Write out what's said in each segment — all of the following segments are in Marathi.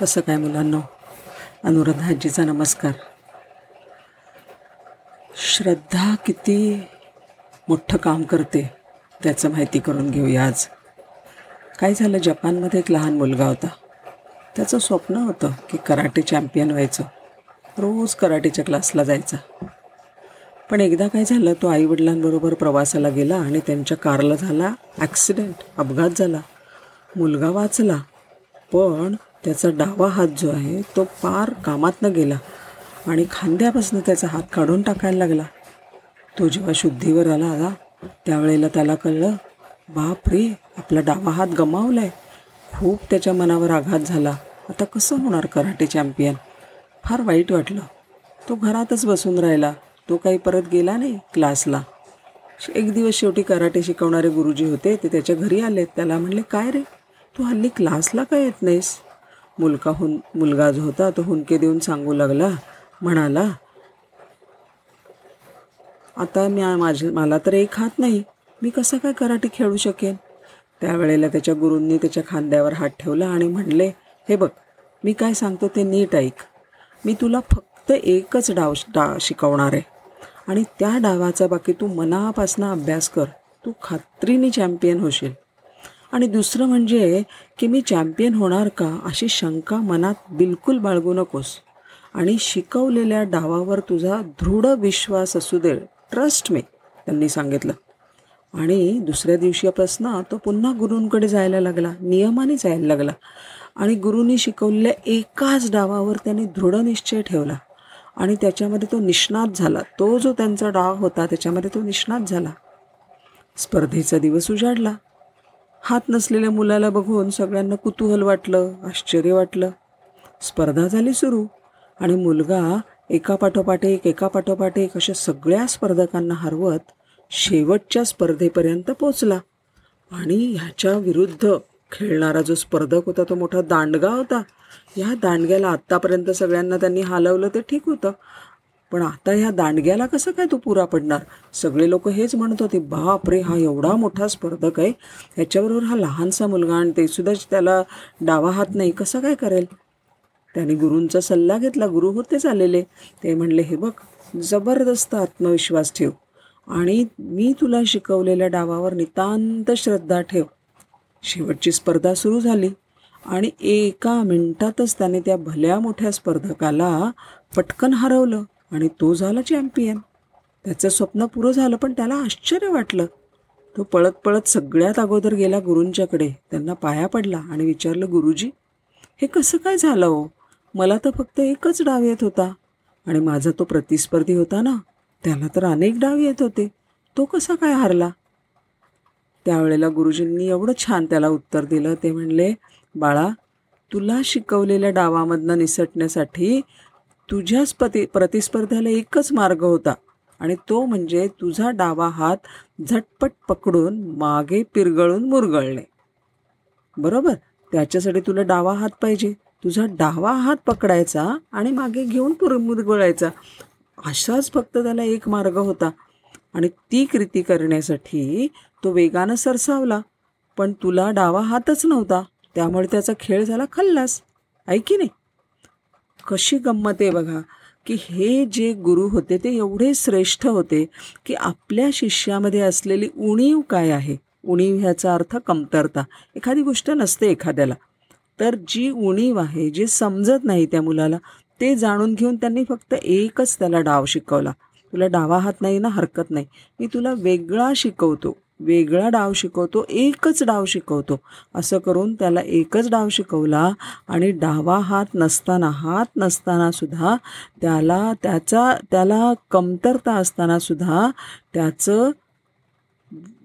कसं काय मुलांना? अनुराधा आजीचा नमस्कार. श्रद्धा किती मोठं काम करते त्याचं माहिती करून घेऊया आज. काय झालं जपानमध्ये एक लहान मुलगा होता. त्याचं स्वप्न होतं की कराटे चॅम्पियन व्हायचं. रोज कराटेच्या क्लासला जायचा. पण एकदा काय झालं तो आईवडिलांबरोबर प्रवासाला गेला आणि त्यांच्या कारला झाला ॲक्सिडेंट अपघात झाला. मुलगा वाचला. पण त्याचा डावा हात जो आहे तो पार कामातनं गेला आणि खांद्यापासून त्याचा हात काढून टाकायला लागला. तो जेव्हा शुद्धीवर आला आला त्यावेळेला त्याला कळलं बाप रे आपला डावा हात गमावला आहे खूप त्याच्या मनावर आघात झाला. आता कसं होणार कराटे चॅम्पियन? फार वाईट वाटलं. तो घरातच बसून राहिला. तो काही परत गेला नाही क्लासला. एक दिवस शेवटी कराटे शिकवणारे गुरुजी होते ते त्याच्या घरी आले त्याला म्हणले काय रे तू हल्ली क्लासला काय येत नाहीस? मुलगा हुन मुलगा जो होता तो हुंके देऊन सांगू लागला म्हणाला आता मी माझे मला तर एक हात नाही मी कसं काय कराटे खेळू शकेन? त्यावेळेला त्याच्या गुरूंनी त्याच्या खांद्यावर हात ठेवला आणि म्हणले हे बघ मी काय सांगतो ते नीट ऐक. मी तुला फक्त एकच डाव डा शिकवणार आहे. आणि त्या डावाचा बाकी तू मनापासून अभ्यास कर. तू खात्रीने चॅम्पियन होशील. आणि दुसरं म्हणजे की मी चॅम्पियन होणार का अशी शंका मनात बिलकुल बाळगू नकोस. आणि शिकवलेल्या डावावर तुझा दृढ विश्वास असू दे ट्रस्ट मी त्यांनी सांगितलं. आणि दुसऱ्या दिवशीपासून तो पुन्हा गुरूंकडे जायला लागला नियमाने जायला लागला. आणि गुरुनी शिकवलेल्या एकाच डावावर त्याने दृढ निश्चय ठेवला. आणि त्याच्यामध्ये तो निष्णात झाला. तो जो त्यांचा डाव होता त्याच्यामध्ये तो निष्णात झाला. स्पर्धेचा दिवस उजाडला. हात नसलेल्या मुलाला बघून सगळ्यांना कुतूहल वाटलं आश्चर्य वाटलं. स्पर्धा झाली सुरू आणि मुलगा एका पाठोपाठ एक एका पाठोपाठ एक अशा सगळ्या स्पर्धकांना हरवत शेवटच्या स्पर्धेपर्यंत पोचला आणि ह्याच्या विरुद्ध खेळणारा जो स्पर्धक होता तो मोठा दांडगा होता. या दांडग्याला आत्तापर्यंत सगळ्यांना त्यांनी हलवलं ते ठीक होतं. पण आता ह्या दांडग्याला कसं काय तो पुरा पडणार? सगळे लोक हेच म्हणत होते बाप रे हा एवढा मोठा स्पर्धक आहे ह्याच्याबरोबर हा लहानसा मुलगा आणि ते सुद्धा त्याला डावा हात नाही कसं काय करेल? त्याने गुरूंचा सल्ला घेतला गुरु होतेच आलेले. ते म्हणले हे बघ जबरदस्त आत्मविश्वास ठेव आणि मी तुला शिकवलेल्या डावावर नितांत श्रद्धा ठेव. शेवटची स्पर्धा सुरू झाली आणि एका मिनिटातच त्याने त्या भल्या मोठ्या स्पर्धकाला पटकन हरवलं. आणि तो झाला चॅम्पियन. त्याचं स्वप्न पुरं झालं पण त्याला आश्चर्य वाटलं. तो पळत पळत सगळ्यात अगोदर गेला गुरूंच्याकडे. त्यांना पाया पडला आणि विचारलं गुरुजी हे कसं काय झालं हो? मला तर फक्त एकच डाव येत होता. आणि माझा तो प्रतिस्पर्धी होता ना त्याला तर अनेक डाव येत होते. तो कसा काय हारला? त्यावेळेला गुरुजींनी एवढं छान त्याला उत्तर दिलं. ते म्हणले बाळा तुला शिकवलेल्या डावामधनं निसटण्यासाठी तुझ्याच पती प्रतिस्पर्ध्याला एकच मार्ग होता. आणि तो म्हणजे तुझा डावा हात झटपट पकडून मागे पिरगळून मुरगळणे. बरोबर? त्याच्यासाठी तुला डावा हात पाहिजे. तुझा डावा हात पकडायचा आणि मागे घेऊन पुर मुरगळायचा. असाच फक्त त्याला एक मार्ग होता. आणि ती कृती करण्यासाठी तो वेगानं सरसावला. पण तुला डावा हातच नव्हता. त्यामुळे त्याचा खेळ झाला खल्लास. ऐकी नाही कशी गंमत आहे बघा की हे जे गुरु होते ते एवढे श्रेष्ठ होते की आपल्या शिष्यामध्ये असलेली उणीव काय आहे? उणीव ह्याचा अर्थ कमतरता. एखादी गोष्ट नसते एखाद्याला. तर जी उणीव आहे जी समजत नाही त्या मुलाला ते जाणून घेऊन त्यांनी फक्त एकच त्याला डाव शिकवला. तुला डावा हात नाही ना हरकत नाही. मी तुला वेगळा शिकवतो. वेगळा डाव शिकवतो एकच डाव शिकवतो. असं करून त्याला एकच डाव शिकवला आणि डावा हात नसताना हात नसताना सुद्धा त्याला त्याचा त्याला कमतरता असताना सुद्धा त्याचं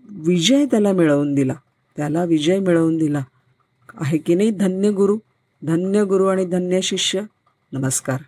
विजय त्याला मिळवून दिला. त्याला विजय मिळवून दिला. आहे की नाही धन्य गुरु? धन्य गुरु आणि धन्य शिष्य. नमस्कार.